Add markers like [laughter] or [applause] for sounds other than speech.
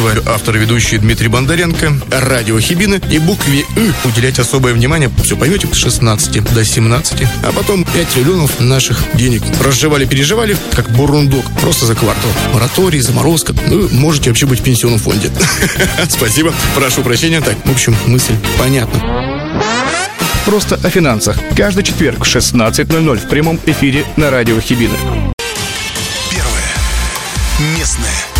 вами автор и ведущий Дмитрий Бондаренко. Радио Хибины и букве «ы» уделять особое внимание, все поймете, с 16 до 17. А потом 5 триллионов наших денег разжевали-переживали, как бурундук, просто за квартал. Мораторий, заморозка. Ну, можете вообще быть в пенсионном фонде. [laughs] Спасибо, прошу прощения. Так, в общем, мысль понятна. Просто о финансах. Каждый четверг в 16.00 в прямом эфире на радио Хибины. Первое местное.